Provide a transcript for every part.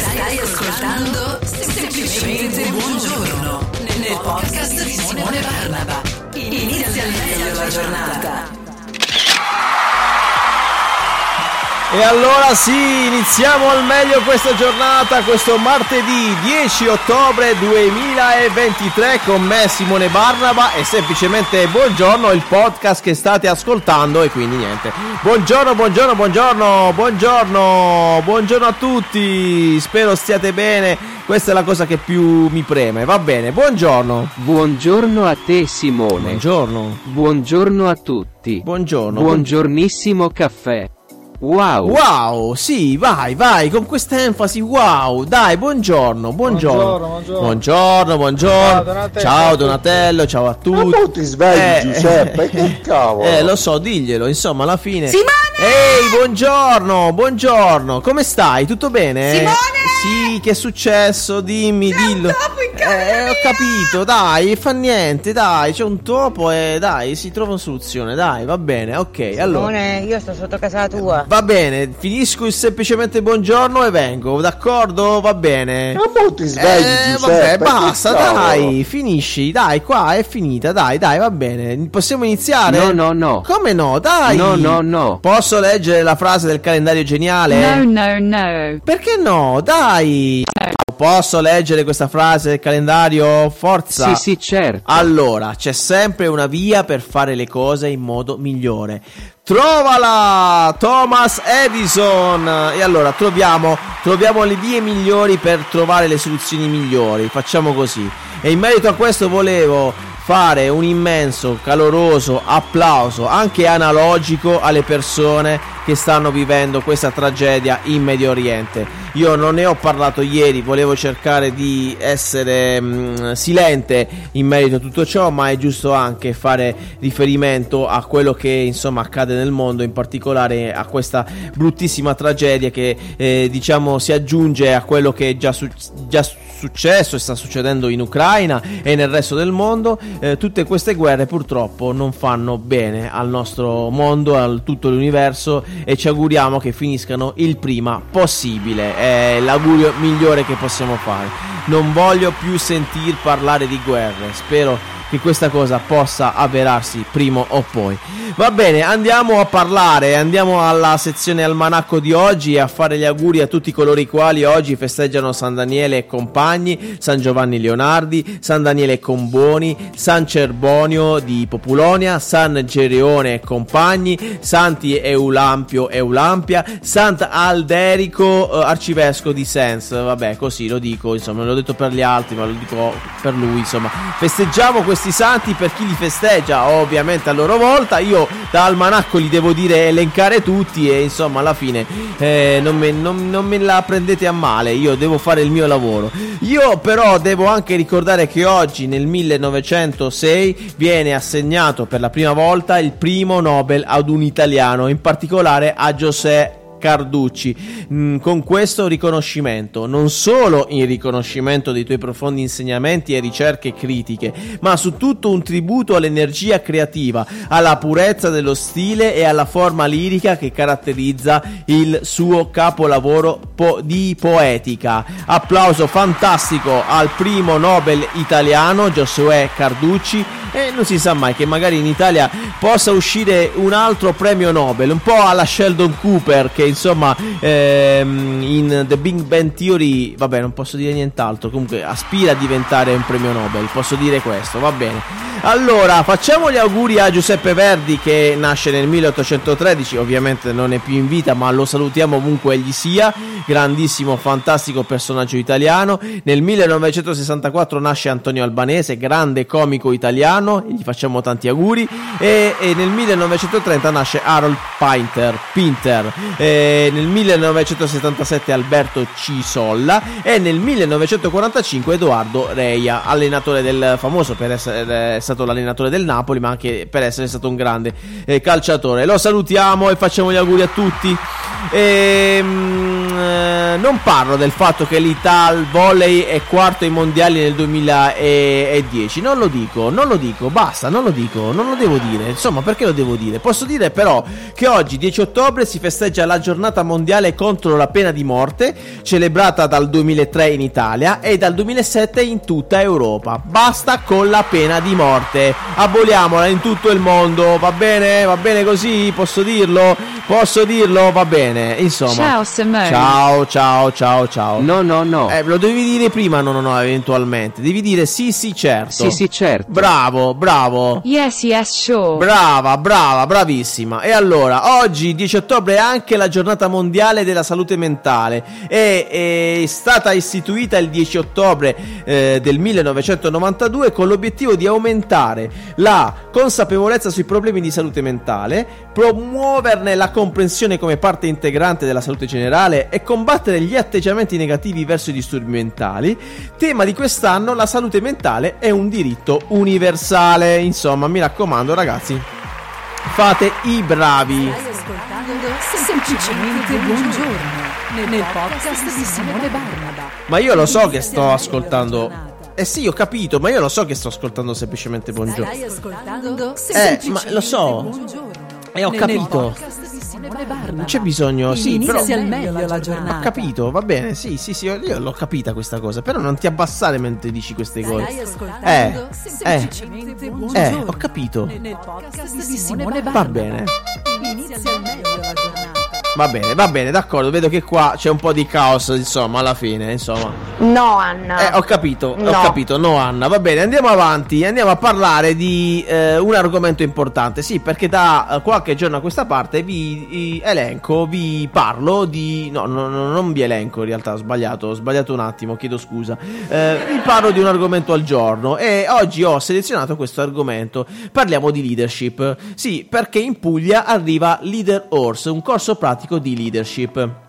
Stai ascoltando semplicemente buongiorno nel podcast di Simone Barnaba. Inizia al meglio la giornata. E allora sì, iniziamo al meglio questa giornata, questo martedì 10 ottobre 2023 con me Simone Barnaba e semplicemente buongiorno il podcast che state ascoltando e quindi niente. Buongiorno, buongiorno, buongiorno, buongiorno, buongiorno a tutti, spero stiate bene, questa è la cosa che più mi preme, va bene, buongiorno. Buongiorno a te Simone. Buongiorno. Buongiorno a tutti. Buongiorno. Buongiornissimo caffè. Wow. Wow, sì, vai, vai, con questa enfasi, wow, dai, buongiorno, buongiorno. Buongiorno, buongiorno. buongiorno, buongiorno. Ciao, Donatello. Ciao Donatello, ciao a tutti. Ma tu ti svegli, Giuseppe, che cavolo? Eh, lo so, diglielo, insomma, alla fine. Simone! Ehi, buongiorno, buongiorno, come stai? Tutto bene? Simone! Sì, che è successo? Dimmi, dillo. camera Eh, ho capito, dai, fa niente, dai, c'è un topo e dai, si trova una soluzione, dai, va bene, ok, allora. Simone, io sto sotto casa tua. Va bene, finisco il semplicemente buongiorno e vengo, d'accordo? Va bene. Ma tu ti svegli, Eh, Giuseppe, vabbè, basta, dai, finisci, dai, qua è finita, dai, dai, va bene. Possiamo iniziare? No, no, no. Come no? Dai. No, no, no. Posso leggere la frase del calendario geniale? no, no. Perché no? Dai. Posso leggere questa frase del calendario? Forza. Sì, sì, certo. Allora, c'è sempre una via per fare le cose in modo migliore. Trovala, Thomas Edison. E allora troviamo, troviamo le vie migliori per trovare le soluzioni migliori. Facciamo così. E in merito a questo volevo fare un immenso, caloroso applauso, anche analogico, alle persone che stanno vivendo questa tragedia in Medio Oriente. Io non ne ho parlato ieri, volevo cercare di essere mm, silente in merito a tutto ciò, ma è giusto anche fare riferimento a quello che insomma accade nel mondo, in particolare a questa bruttissima tragedia che eh, diciamo si aggiunge a quello che è già, su- già successo e sta succedendo in Ucraina e nel resto del mondo. Eh, tutte queste guerre purtroppo non fanno bene al nostro mondo, a tutto l'universo e ci auguriamo che finiscano il prima possibile. È l'augurio migliore che possiamo fare. Non voglio più sentir parlare di guerre. Spero che questa cosa possa avverarsi prima o poi. Va bene, andiamo a parlare, andiamo alla sezione almanacco di oggi a fare gli auguri a tutti coloro i quali oggi festeggiano San Daniele e compagni, San Giovanni Leonardi, San Daniele e Comboni, San Cerbonio di Populonia, San Gereone e compagni, Santi Eulampio e Eulampia, Sant'Alderico, eh, arcivescovo di Sens, vabbè così lo dico, insomma, l'ho detto per gli altri, ma lo dico per lui, insomma. Festeggiamo questi santi per chi li festeggia, ovviamente a loro volta. Io da almanacco li devo dire elencare tutti e insomma alla fine eh, non, me, non- non me la prendete a male, io devo fare il mio lavoro. Io però devo anche ricordare che oggi nel 1906 viene assegnato per la prima volta il primo Nobel ad un italiano, in particolare a José Carducci. Mm, con questo riconoscimento, non solo in riconoscimento dei tuoi profondi insegnamenti e ricerche critiche, ma su tutto un tributo all'energia creativa, alla purezza dello stile e alla forma lirica che caratterizza il suo capolavoro po- di poetica. Applauso fantastico al primo Nobel italiano, Giosuè Carducci. E non si sa mai che magari in Italia possa uscire un altro premio Nobel, un po' alla Sheldon Cooper che insomma ehm, in The Big Bang Theory, vabbè non posso dire nient'altro, comunque aspira a diventare un premio Nobel, posso dire questo, va bene. Allora, facciamo gli auguri a Giuseppe Verdi che nasce nel 1813, ovviamente non è più in vita, ma lo salutiamo ovunque egli sia, grandissimo, fantastico personaggio italiano. Nel 1964 nasce Antonio Albanese, grande comico italiano, gli facciamo tanti auguri. E, e nel 1930 nasce Harold Pinter, Pinter. E nel 1977 Alberto Cisolla e nel 1945 Edoardo Reia, allenatore del famoso per essere è stato l'allenatore del Napoli, ma anche per essere stato un grande eh, calciatore. Lo salutiamo e facciamo gli auguri a tutti. Ehm, eh, non parlo del fatto che l'Ital Volley è quarto ai mondiali nel 2010, non lo dico, non lo dico, basta, non lo dico, non lo devo dire. Insomma, perché lo devo dire? Posso dire però che oggi, 10 ottobre, si festeggia la giornata mondiale contro la pena di morte, celebrata dal 2003 in Italia e dal 2007 in tutta Europa. Basta con la pena di morte, aboliamola in tutto il mondo, va bene? Va bene così? Posso dirlo? Posso dirlo? Va bene. Insomma. Ciao Simone. Ciao, ciao, ciao, ciao. No, no, no. Eh, lo devi dire prima, no, no, no, eventualmente. Devi dire sì, sì, certo. Sì, sì, certo. Bravo, bravo. Yes, yes, sure. Brava, brava, bravissima. E allora, oggi 10 ottobre è anche la giornata mondiale della salute mentale. È, è stata istituita il 10 ottobre eh, del 1992 con l'obiettivo di aumentare la consapevolezza sui problemi di salute mentale, promuoverne la comprensione come parte integrante della salute generale e combattere gli atteggiamenti negativi verso i disturbi mentali. Tema di quest'anno, la salute mentale è un diritto universale. Insomma, mi raccomando ragazzi, fate i bravi. Semplicemente buongiorno nel podcast di Simone Barnaba. Ma io lo so che sto ascoltando. Eh sì, ho capito, ma io lo so che sto ascoltando semplicemente buongiorno. Stai ascoltando Eh, ma lo so. Eh, ho capito. Non c'è bisogno, sì, però Inizia al meglio la giornata. ho capito, va bene, sì, sì, sì, io l'ho capita questa cosa, però non ti abbassare mentre dici queste Stai cose. ascoltando Eh, semplicemente Eh, buongiorno ho capito. nel podcast di Simone Va bene. Inizia al meglio la giornata. Va bene, va bene, d'accordo. Vedo che qua c'è un po' di caos, insomma, alla fine, insomma. No, Anna. Eh, ho capito, ho No. capito, no Anna, va bene, andiamo avanti, andiamo a parlare di eh, un argomento importante, sì, perché da eh, qualche giorno a questa parte vi elenco, vi parlo di... no, no, no, non vi elenco in realtà, ho sbagliato, ho sbagliato un attimo, chiedo scusa, Eh, vi parlo di un argomento al giorno e oggi ho selezionato questo argomento, parliamo di leadership, sì, perché in Puglia arriva Leader Horse, un corso pratico di leadership.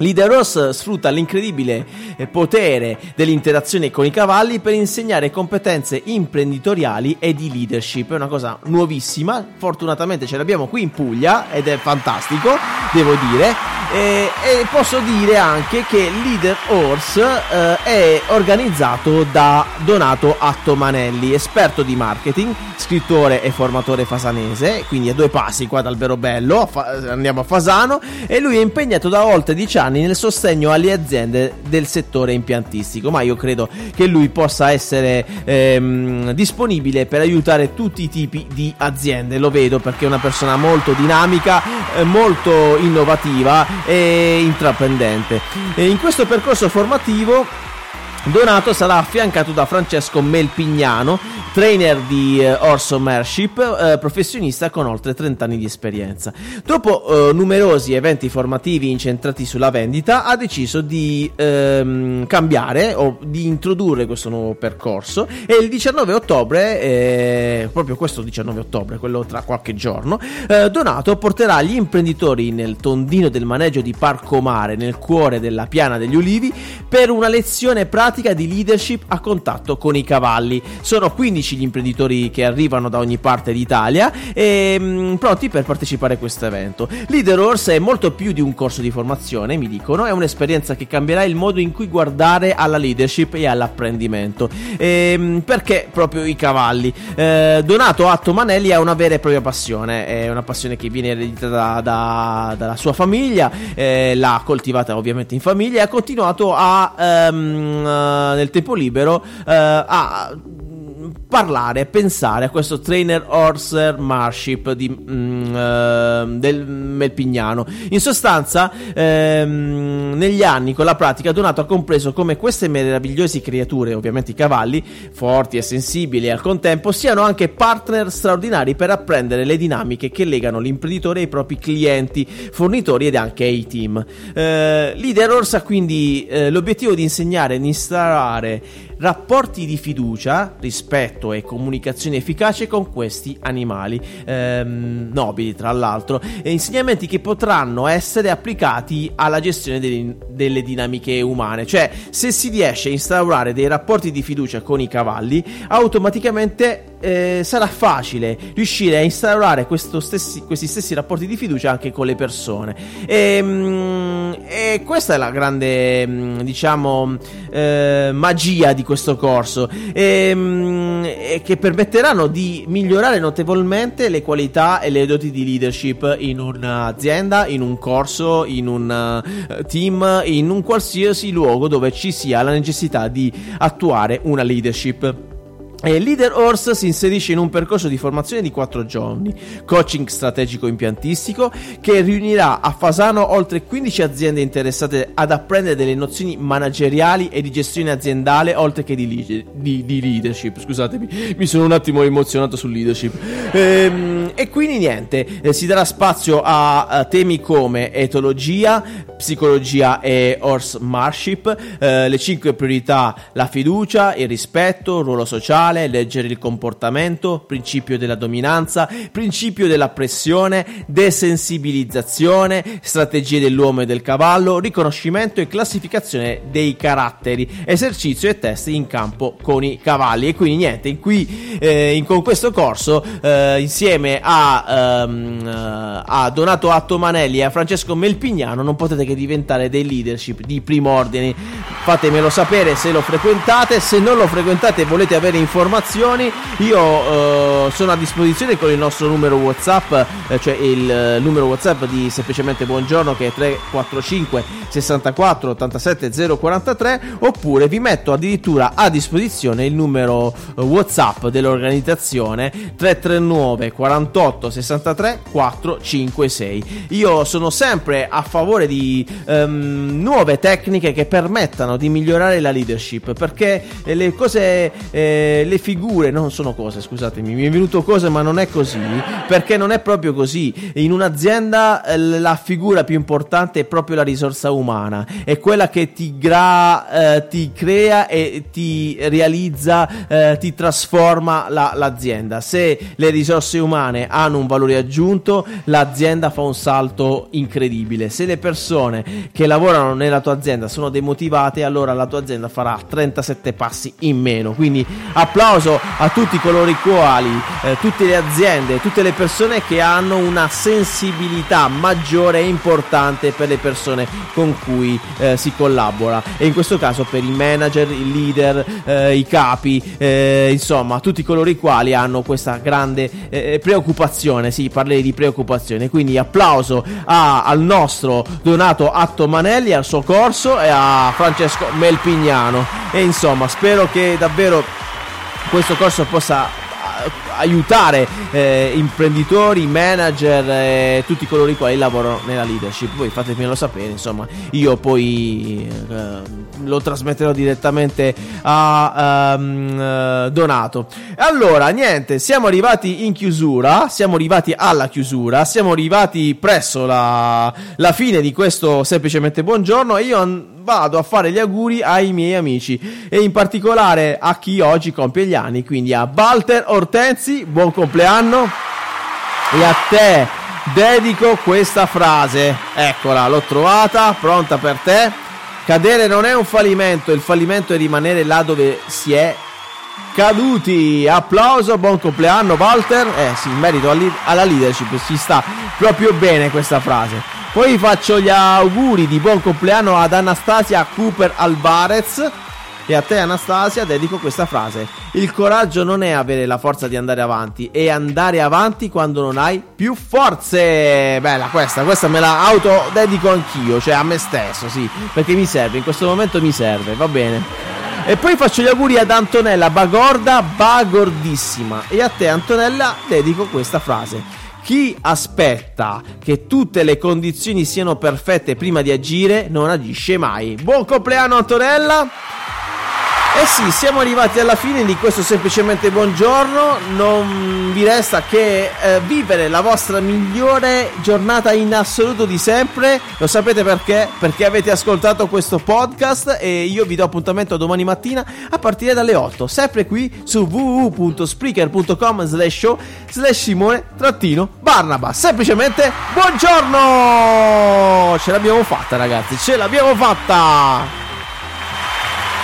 Lideros sfrutta l'incredibile eh, potere dell'interazione con i cavalli per insegnare competenze imprenditoriali e di leadership. È una cosa nuovissima, fortunatamente ce l'abbiamo qui in Puglia ed è fantastico, devo dire. E, e posso dire anche che Leader Horse eh, è organizzato da Donato Attomanelli, esperto di marketing, scrittore e formatore fasanese, quindi a due passi qua dal Vero Bello, a Fa- andiamo a Fasano, e lui è impegnato da oltre dieci anni nel sostegno alle aziende del settore impiantistico, ma io credo che lui possa essere ehm, disponibile per aiutare tutti i tipi di aziende, lo vedo perché è una persona molto dinamica, eh, molto innovativa e intraprendente. E in questo percorso formativo Donato sarà affiancato da Francesco Melpignano, trainer di eh, horsemanship, eh, professionista con oltre 30 anni di esperienza. Dopo eh, numerosi eventi formativi incentrati sulla vendita, ha deciso di ehm, cambiare o di introdurre questo nuovo percorso e il 19 ottobre, eh, proprio questo 19 ottobre, quello tra qualche giorno, eh, Donato porterà gli imprenditori nel tondino del maneggio di Parco Mare, nel cuore della Piana degli Ulivi, per una lezione pratica di leadership a contatto con i cavalli. Sono 15 gli imprenditori che arrivano da ogni parte d'Italia e mm, pronti per partecipare a questo evento. Leader Horse è molto più di un corso di formazione, mi dicono, è un'esperienza che cambierà il modo in cui guardare alla leadership e all'apprendimento. Ehm, perché proprio i cavalli? Eh, Donato Atto Manelli ha una vera e propria passione, è una passione che viene ereditata da- dalla sua famiglia, eh, l'ha coltivata ovviamente in famiglia e ha continuato a ehm, eh, nel tempo libero eh, a parlare, pensare a questo trainer horse marship di, mm, eh, del Melpignano. In sostanza, ehm, negli anni con la pratica Donato ha compreso come queste meravigliose creature, ovviamente i cavalli, forti e sensibili e al contempo, siano anche partner straordinari per apprendere le dinamiche che legano l'imprenditore ai propri clienti, fornitori ed anche ai team. Eh, Leader Horse ha quindi eh, l'obiettivo di insegnare ed instaurare rapporti di fiducia, rispetto e comunicazione efficace con questi animali ehm, nobili, tra l'altro, e insegnamenti che potranno essere applicati alla gestione delle, delle dinamiche umane. Cioè, se si riesce a instaurare dei rapporti di fiducia con i cavalli, automaticamente eh, sarà facile riuscire a instaurare stessi, questi stessi rapporti di fiducia anche con le persone. E, mm, e questa è la grande, mm, diciamo, eh, magia di questo corso, e, mm, e, che permetteranno di migliorare notevolmente le qualità e le doti di leadership in un'azienda, in un corso, in un uh, team, in un qualsiasi luogo dove ci sia la necessità di attuare una leadership. E Leader Horse si inserisce in un percorso di formazione di 4 giorni, coaching strategico impiantistico, che riunirà a Fasano oltre 15 aziende interessate ad apprendere delle nozioni manageriali e di gestione aziendale, oltre che di, li- di, di leadership. Scusatemi, mi sono un attimo emozionato sul leadership. Ehm, e quindi niente, eh, si darà spazio a, a, temi come etologia, psicologia e horsemanship, eh, le 5 priorità, la fiducia, il rispetto, il ruolo sociale leggere il comportamento, principio della dominanza, principio della pressione, desensibilizzazione, strategie dell'uomo e del cavallo, riconoscimento e classificazione dei caratteri, esercizio e test in campo con i cavalli. E quindi niente, qui eh, in, con questo corso eh, insieme a, um, a Donato Attomanelli e a Francesco Melpignano non potete che diventare dei leadership di primo ordine. Fatemelo sapere se lo frequentate, se non lo frequentate e volete avere informazioni io uh, sono a disposizione con il nostro numero whatsapp eh, cioè il eh, numero whatsapp di semplicemente buongiorno che è 345 64 87 043 oppure vi metto addirittura a disposizione il numero uh, whatsapp dell'organizzazione 339 48 63 456 io sono sempre a favore di um, nuove tecniche che permettano di migliorare la leadership perché le cose eh, le figure non sono cose, scusatemi, mi è venuto cose, ma non è così, perché non è proprio così. In un'azienda eh, la figura più importante è proprio la risorsa umana, è quella che ti, gra, eh, ti crea e ti realizza, eh, ti trasforma la, l'azienda. Se le risorse umane hanno un valore aggiunto, l'azienda fa un salto incredibile. Se le persone che lavorano nella tua azienda sono demotivate, allora la tua azienda farà 37 passi in meno. Quindi applauso applauso a tutti coloro i quali, eh, tutte le aziende, tutte le persone che hanno una sensibilità maggiore e importante per le persone con cui eh, si collabora. E in questo caso per i manager, i leader, eh, i capi, eh, insomma tutti coloro i quali hanno questa grande eh, preoccupazione, sì parlerei di preoccupazione, quindi applauso a, al nostro Donato Attomanelli, al suo corso e a Francesco Melpignano. E insomma spero che davvero questo corso possa aiutare eh, imprenditori, manager eh, tutti coloro i quali lavorano nella leadership. Voi fatemelo sapere, insomma, io poi eh, lo trasmetterò direttamente a um, Donato. Allora, niente, siamo arrivati in chiusura, siamo arrivati alla chiusura, siamo arrivati presso la, la fine di questo semplicemente buongiorno e io vado a fare gli auguri ai miei amici e in particolare a chi oggi compie gli anni, quindi a Walter Ortenzi, buon compleanno e a te dedico questa frase. Eccola, l'ho trovata, pronta per te. Cadere non è un fallimento, il fallimento è rimanere là dove si è caduti. Applauso, buon compleanno Walter. Eh sì, in merito alla leadership ci sta proprio bene questa frase. Poi faccio gli auguri di buon compleanno ad Anastasia Cooper Alvarez. E a te Anastasia dedico questa frase. Il coraggio non è avere la forza di andare avanti, è andare avanti quando non hai più forze. Bella questa, questa me la autodedico anch'io, cioè a me stesso, sì, perché mi serve, in questo momento mi serve, va bene. E poi faccio gli auguri ad Antonella Bagorda, Bagordissima. E a te, Antonella, dedico questa frase. Chi aspetta che tutte le condizioni siano perfette prima di agire non agisce mai. Buon compleanno, Antonella! Eh sì, siamo arrivati alla fine di questo semplicemente buongiorno. Non vi resta che eh, vivere la vostra migliore giornata in assoluto di sempre. Lo sapete perché? Perché avete ascoltato questo podcast e io vi do appuntamento domani mattina a partire dalle 8, sempre qui su www.spreaker.com slash show slash Simone trattino Barnaba. Semplicemente buongiorno! Ce l'abbiamo fatta ragazzi, ce l'abbiamo fatta!